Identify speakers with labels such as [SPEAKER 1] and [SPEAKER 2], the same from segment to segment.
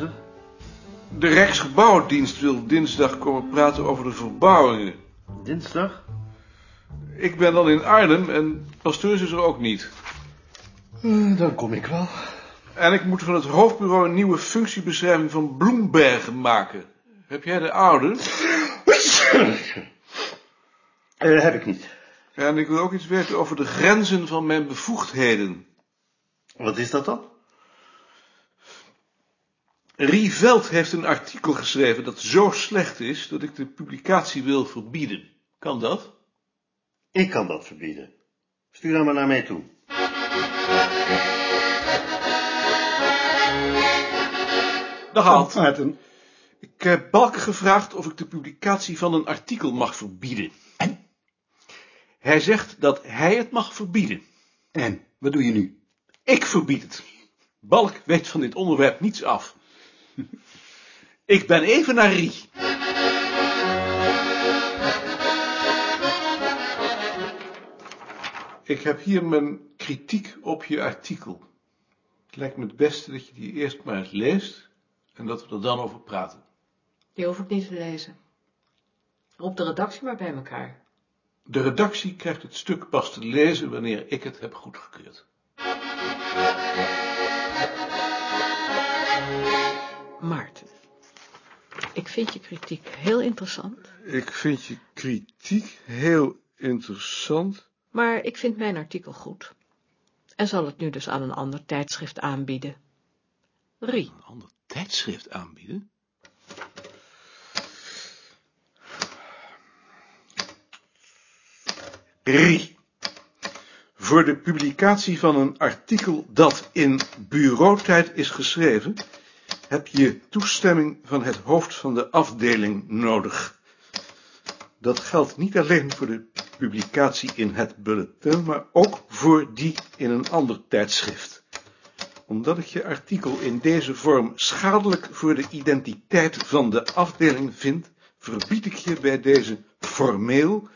[SPEAKER 1] Is?
[SPEAKER 2] De Rijksgebouwendienst wil dinsdag komen praten over de verbouwingen.
[SPEAKER 1] Dinsdag?
[SPEAKER 2] Ik ben dan in Arnhem en pastoors is er ook niet.
[SPEAKER 1] Eh, dan kom ik wel.
[SPEAKER 2] En ik moet van het hoofdbureau een nieuwe functiebeschrijving van Bloembergen maken. Heb jij de oude?
[SPEAKER 1] Eh, heb ik niet.
[SPEAKER 2] En ik wil ook iets weten over de grenzen van mijn bevoegdheden.
[SPEAKER 1] Wat is dat dan?
[SPEAKER 2] Rie Veld heeft een artikel geschreven dat zo slecht is dat ik de publicatie wil verbieden. Kan dat?
[SPEAKER 1] Ik kan dat verbieden. Stuur dan maar naar mij toe.
[SPEAKER 2] Dag Alt.
[SPEAKER 1] Maarten.
[SPEAKER 2] Ik heb Balken gevraagd of ik de publicatie van een artikel mag verbieden.
[SPEAKER 1] En?
[SPEAKER 2] Hij zegt dat hij het mag verbieden.
[SPEAKER 1] En, wat doe je nu?
[SPEAKER 2] Ik verbied het. Balk weet van dit onderwerp niets af. Ik ben even naar Rie. Ik heb hier mijn kritiek op je artikel. Het lijkt me het beste dat je die eerst maar eens leest en dat we er dan over praten.
[SPEAKER 3] Die hoef ik niet te lezen. Roep de redactie maar bij elkaar.
[SPEAKER 2] De redactie krijgt het stuk pas te lezen wanneer ik het heb goedgekeurd.
[SPEAKER 3] Maarten, ik vind je kritiek heel interessant,
[SPEAKER 2] Ik vind je kritiek heel interessant.
[SPEAKER 3] maar ik vind mijn artikel goed. En zal het nu dus aan een ander tijdschrift aanbieden. Rie,
[SPEAKER 2] Een ander tijdschrift aanbieden? Rie. Voor de publicatie van een artikel dat in bureautijd is geschreven, heb je toestemming van het hoofd van de afdeling nodig. Dat geldt niet alleen voor de publicatie in het bulletin, maar ook voor die in een ander tijdschrift omdat ik je artikel in deze vorm schadelijk voor de identiteit van de afdeling vind, verbied ik je bij deze formeel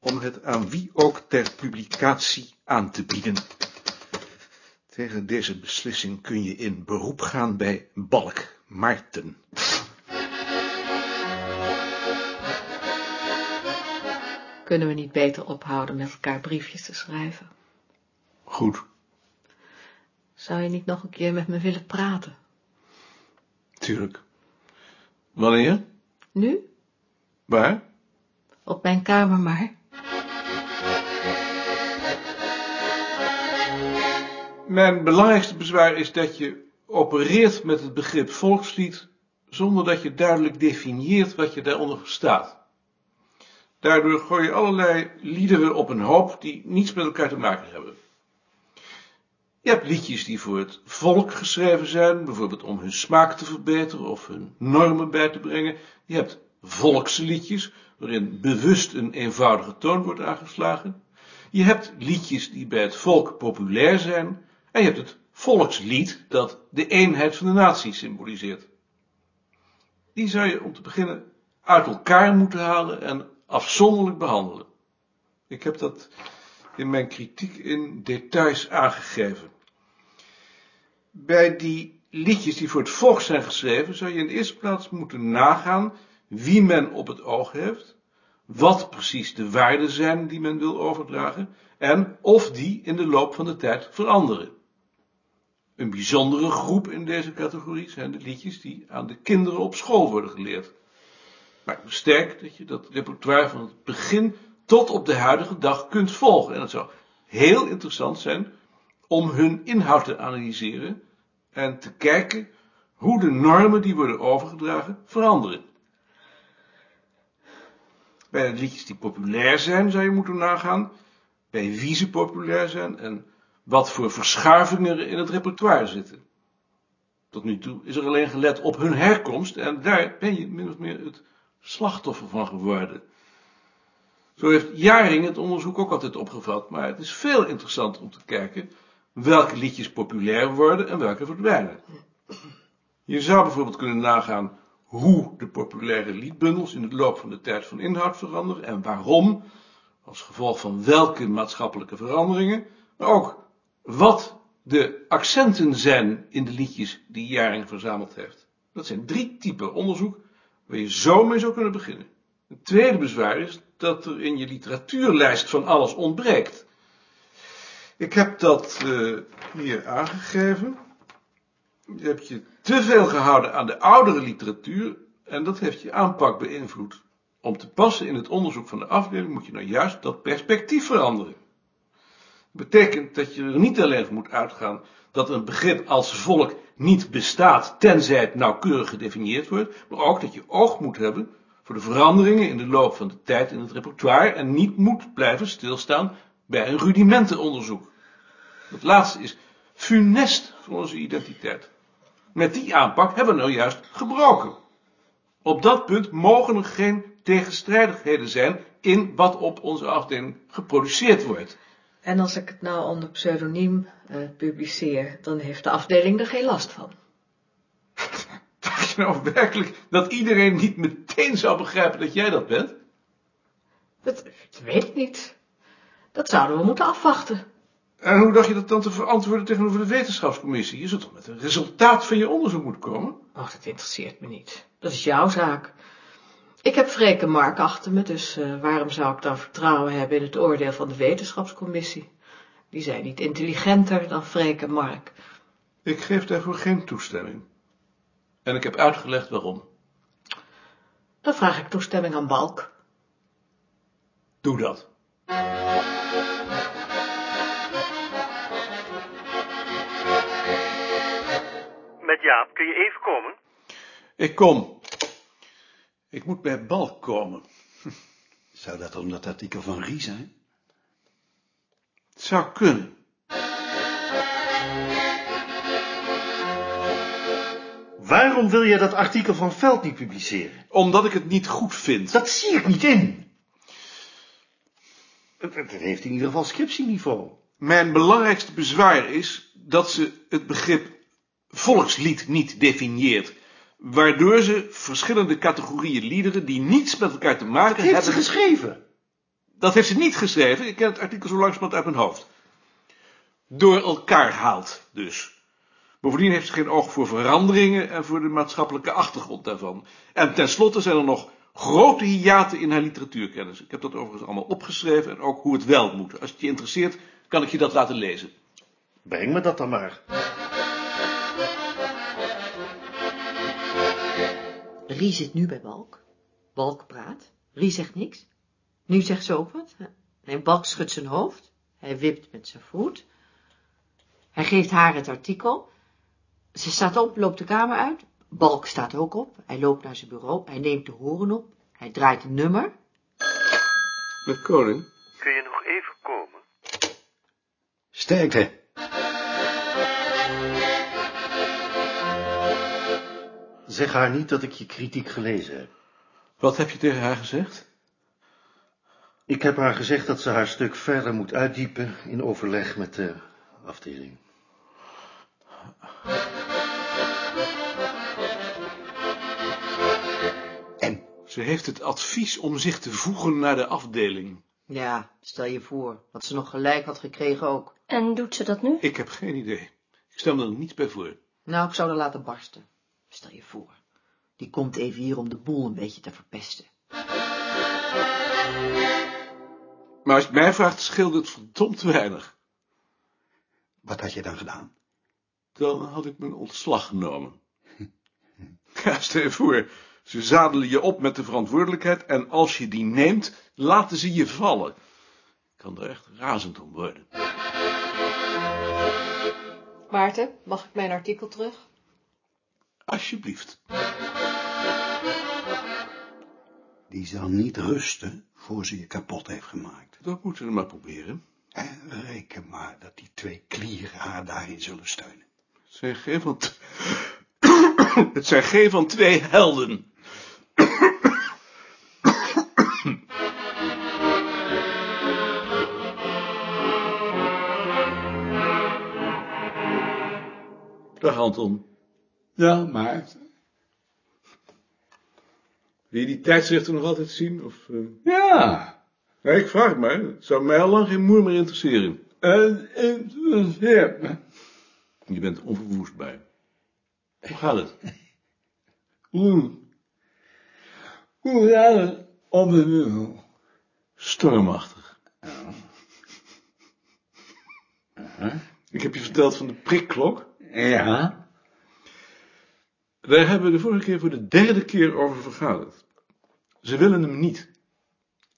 [SPEAKER 2] om het aan wie ook ter publicatie aan te bieden. Tegen deze beslissing kun je in beroep gaan bij Balk Maarten.
[SPEAKER 3] kunnen we niet beter ophouden met elkaar briefjes te schrijven?
[SPEAKER 2] Goed,
[SPEAKER 3] Zou je niet nog een keer met me willen praten?
[SPEAKER 2] tuurlijk. Wanneer?
[SPEAKER 3] Nu?
[SPEAKER 2] Waar?
[SPEAKER 3] Op mijn kamer maar.
[SPEAKER 2] Mijn belangrijkste bezwaar is dat je opereert met het begrip volkslied zonder dat je duidelijk definieert wat je daaronder verstaat. Daardoor gooi je allerlei liederen op een hoop die niets met elkaar te maken hebben. Je hebt liedjes die voor het volk geschreven zijn, bijvoorbeeld om hun smaak te verbeteren of hun normen bij te brengen. Je hebt volksliedjes, waarin bewust een eenvoudige toon wordt aangeslagen. Je hebt liedjes die bij het volk populair zijn. En je hebt het volkslied dat de eenheid van de natie symboliseert. Die zou je om te beginnen uit elkaar moeten halen en afzonderlijk behandelen. Ik heb dat in mijn kritiek in details aangegeven. Bij die liedjes die voor het volk zijn geschreven, zou je in de eerste plaats moeten nagaan wie men op het oog heeft, wat precies de waarden zijn die men wil overdragen en of die in de loop van de tijd veranderen. Een bijzondere groep in deze categorie zijn de liedjes die aan de kinderen op school worden geleerd. Maar ik besterk dat je dat repertoire van het begin tot op de huidige dag kunt volgen. En het zou heel interessant zijn om hun inhoud te analyseren en te kijken hoe de normen die worden overgedragen veranderen. Bij de liedjes die populair zijn zou je moeten nagaan bij wie ze populair zijn en wat voor verschuivingen er in het repertoire zitten. Tot nu toe is er alleen gelet op hun herkomst en daar ben je min of meer het slachtoffer van geworden. Zo heeft Jaring het onderzoek ook altijd opgevat, maar het is veel interessanter om te kijken welke liedjes populair worden en welke verdwijnen. Je zou bijvoorbeeld kunnen nagaan hoe de populaire liedbundels in de loop van de tijd van inhoud veranderen en waarom, als gevolg van welke maatschappelijke veranderingen, maar ook wat de accenten zijn in de liedjes die Jaring verzameld heeft. Dat zijn drie typen onderzoek waar je zo mee zou kunnen beginnen. Het tweede bezwaar is dat er in je literatuurlijst van alles ontbreekt. Ik heb dat uh, hier aangegeven. Je hebt je te veel gehouden aan de oudere literatuur en dat heeft je aanpak beïnvloed. Om te passen in het onderzoek van de afdeling moet je nou juist dat perspectief veranderen. Dat betekent dat je er niet alleen moet uitgaan dat een begrip als volk niet bestaat tenzij het nauwkeurig gedefinieerd wordt, maar ook dat je oog moet hebben voor de veranderingen in de loop van de tijd in het repertoire en niet moet blijven stilstaan bij een rudimentenonderzoek. Het laatste is funest voor onze identiteit. Met die aanpak hebben we nou juist gebroken. Op dat punt mogen er geen tegenstrijdigheden zijn in wat op onze afdeling geproduceerd wordt.
[SPEAKER 3] En als ik het nou onder pseudoniem uh, publiceer, dan heeft de afdeling er geen last van.
[SPEAKER 2] Dacht je nou werkelijk dat iedereen niet meteen zou begrijpen dat jij dat bent?
[SPEAKER 3] Dat, dat weet ik niet. Dat zouden we moeten afwachten.
[SPEAKER 2] En hoe dacht je dat dan te verantwoorden tegenover de wetenschapscommissie? Je zult toch met een resultaat van je onderzoek moeten komen?
[SPEAKER 3] Ach, dat interesseert me niet. Dat is jouw zaak. Ik heb Freke Mark achter me, dus uh, waarom zou ik dan vertrouwen hebben in het oordeel van de wetenschapscommissie? Die zijn niet intelligenter dan Freke Mark.
[SPEAKER 2] Ik geef daarvoor geen toestemming. En ik heb uitgelegd waarom.
[SPEAKER 3] Dan vraag ik toestemming aan Balk.
[SPEAKER 2] Doe dat.
[SPEAKER 1] Met Jaap, kun je even komen?
[SPEAKER 2] Ik kom. Ik moet bij Balk komen.
[SPEAKER 4] Zou dat om dat artikel van Rie zijn?
[SPEAKER 2] Het zou kunnen.
[SPEAKER 1] Waarom wil jij dat artikel van Veld niet publiceren?
[SPEAKER 2] Omdat ik het niet goed vind.
[SPEAKER 1] Dat zie ik niet in. Het, het heeft in ieder geval scriptieniveau.
[SPEAKER 2] Mijn belangrijkste bezwaar is dat ze het begrip volkslied niet definieert. Waardoor ze verschillende categorieën liederen die niets met elkaar te maken
[SPEAKER 1] Heeft
[SPEAKER 2] hebben...
[SPEAKER 1] ze geschreven?
[SPEAKER 2] Dat heeft ze niet geschreven. Ik ken het artikel zo langzamerhand uit mijn hoofd. Door elkaar haalt dus. Bovendien heeft ze geen oog voor veranderingen en voor de maatschappelijke achtergrond daarvan. En tenslotte zijn er nog grote hiaten in haar literatuurkennis. Ik heb dat overigens allemaal opgeschreven en ook hoe het wel moet. Als het je interesseert, kan ik je dat laten lezen.
[SPEAKER 1] Breng me dat dan maar.
[SPEAKER 5] Rie zit nu bij Balk. Balk praat. Rie zegt niks. Nu zegt ze ook wat. En Balk schudt zijn hoofd. Hij wipt met zijn voet. Hij geeft haar het artikel. Ze staat op, loopt de kamer uit. Balk staat ook op. Hij loopt naar zijn bureau. Hij neemt de horen op. Hij draait een nummer.
[SPEAKER 2] Met koning?
[SPEAKER 1] Kun je nog even komen?
[SPEAKER 4] Sterkte.
[SPEAKER 1] Zeg haar niet dat ik je kritiek gelezen heb.
[SPEAKER 2] Wat heb je tegen haar gezegd?
[SPEAKER 1] Ik heb haar gezegd dat ze haar stuk verder moet uitdiepen in overleg met de afdeling.
[SPEAKER 4] En?
[SPEAKER 2] Ze heeft het advies om zich te voegen naar de afdeling.
[SPEAKER 5] Ja, stel je voor. Wat ze nog gelijk had gekregen ook.
[SPEAKER 6] En doet ze dat nu?
[SPEAKER 2] Ik heb geen idee. Ik stel me er niet bij voor.
[SPEAKER 5] Nou, ik zou haar laten barsten. Stel je voor. Die komt even hier om de boel een beetje te verpesten.
[SPEAKER 2] Maar als je het mij vraagt, scheelt het verdomd weinig.
[SPEAKER 4] Wat had je dan gedaan?
[SPEAKER 2] Dan had ik mijn ontslag genomen. Ja, stel je voor, ze zadelen je op met de verantwoordelijkheid en als je die neemt, laten ze je vallen. Ik kan er echt razend om worden.
[SPEAKER 3] Maarten, mag ik mijn artikel terug?
[SPEAKER 2] Alsjeblieft.
[SPEAKER 4] Die zal niet rusten voor ze je kapot heeft gemaakt.
[SPEAKER 2] Dat moeten we maar proberen.
[SPEAKER 4] En reken maar dat die twee klieren haar daarin zullen steunen.
[SPEAKER 2] Het zijn geen van, het zijn geen van twee helden. Dag Anton.
[SPEAKER 4] Ja, maar...
[SPEAKER 2] Wil je die tijdschriften nog altijd zien? Of, eh?
[SPEAKER 4] Ja,
[SPEAKER 2] Nee, ik vraag het maar. Het zou mij al lang geen moer meer interesseren.
[SPEAKER 4] het interesseert me.
[SPEAKER 2] Je bent onverwoestbaar. Hoe gaat het?
[SPEAKER 6] Hoe? Hoe gaat het op de bureau?
[SPEAKER 2] Stormachtig. Ik heb je verteld van de prikklok.
[SPEAKER 6] Ja?
[SPEAKER 2] Daar hebben we de vorige keer voor de derde keer over vergaderd. Ze willen hem niet.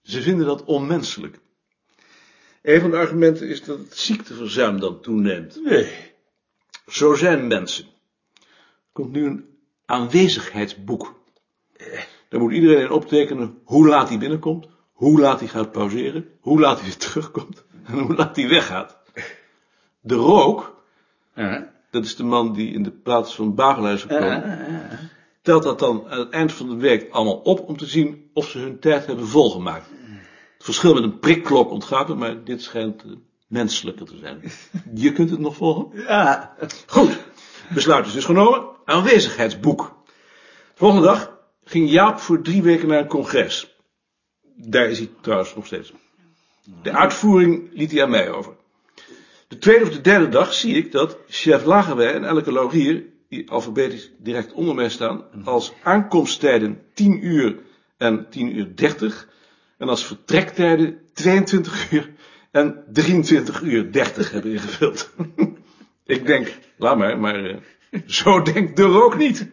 [SPEAKER 2] Ze vinden dat onmenselijk. Een van de argumenten is dat het ziekteverzuim dan toeneemt.
[SPEAKER 6] Nee.
[SPEAKER 2] Zo zijn mensen. Er komt nu een aanwezigheidsboek. Daar moet iedereen in optekenen hoe laat hij binnenkomt, hoe laat hij gaat pauzeren, hoe laat hij weer terugkomt en hoe laat hij weggaat. De rook,
[SPEAKER 6] Ja?
[SPEAKER 2] Dat is de man die in de plaats van Bagelaar is gekomen, telt dat dan aan het eind van de week allemaal op om te zien of ze hun tijd hebben volgemaakt. Het verschil met een prikklok ontgaat me, maar dit schijnt eh, menselijker te zijn. Je kunt het nog volgen?
[SPEAKER 6] Ja.
[SPEAKER 2] Goed, besluit is dus genomen. Aanwezigheidsboek. Volgende dag ging Jaap voor drie weken naar een congres. Daar is hij trouwens nog steeds. De uitvoering liet hij aan mij over. De tweede of de derde dag zie ik dat chef Lagerwij en elke laurier, die alfabetisch direct onder mij staan, als aankomsttijden 10 uur en 10 uur 30 en als vertrektijden 22 uur en 23 uur 30 hebben ingevuld. Ik denk, laat maar, maar eh, zo denkt de rook niet.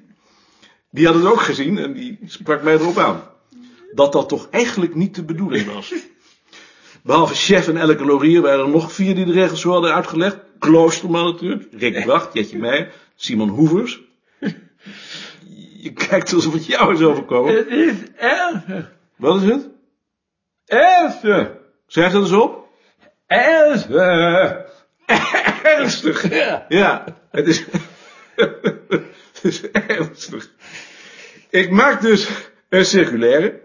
[SPEAKER 2] Die had het ook gezien en die sprak mij erop aan. Dat dat toch eigenlijk niet de bedoeling was. Behalve chef en elke laurier waren er nog vier die de regels zo hadden uitgelegd. Kloosterman natuurlijk, Rick Wacht, Jetje Meijer, Simon Hoevers. Je kijkt alsof het jou is overkomen.
[SPEAKER 6] Het is ernstig.
[SPEAKER 2] Wat is het?
[SPEAKER 6] Ernstig.
[SPEAKER 2] Schrijf dat eens op.
[SPEAKER 6] Ernstig.
[SPEAKER 2] Ernstig. Ja, het is, het is ernstig. Ik maak dus een circulaire,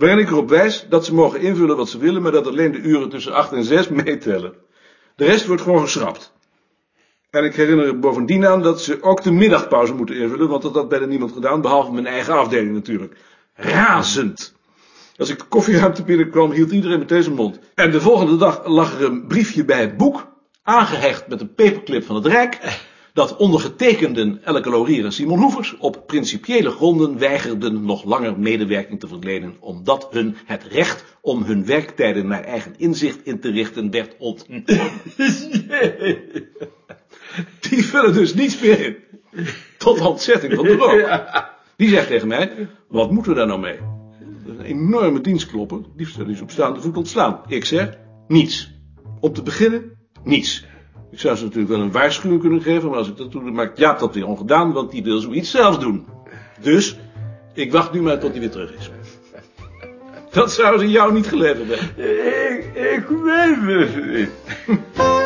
[SPEAKER 2] waarin ik erop wijs dat ze mogen invullen wat ze willen, maar dat alleen de uren tussen 8 en 6 meetellen. De rest wordt gewoon geschrapt. En ik herinner er bovendien aan dat ze ook de middagpauze moeten invullen, want dat had bijna niemand gedaan, behalve mijn eigen afdeling natuurlijk. Razend. Als ik de koffieruimte binnenkwam, hield iedereen meteen zijn mond. En de volgende dag lag er een briefje bij het boek, aangehecht met een paperclip van het Rijk, dat ondergetekenden Elke Laurier en Simon Hoevers op principiële gronden weigerden nog langer medewerking te verlenen, omdat hun het recht om hun werktijden naar eigen inzicht in te richten werd ontnomen. Die vullen dus niets meer in. Tot ontzetting van de rook. Die zegt tegen mij, wat moeten we daar nou mee? Dat is een enorme dienstklopper, liefst is op staande voet ontslaan. Ik zeg, niets. Om te beginnen, niets. Ik zou ze natuurlijk wel een waarschuwing kunnen geven, maar als ik dat doe, dan maakt Jaap dat weer ongedaan, want die wil zoiets zelf doen. Dus, ik wacht nu maar tot hij weer terug is. Dat zou ze jou niet geleverd hebben.
[SPEAKER 6] Ik, ik weet het niet.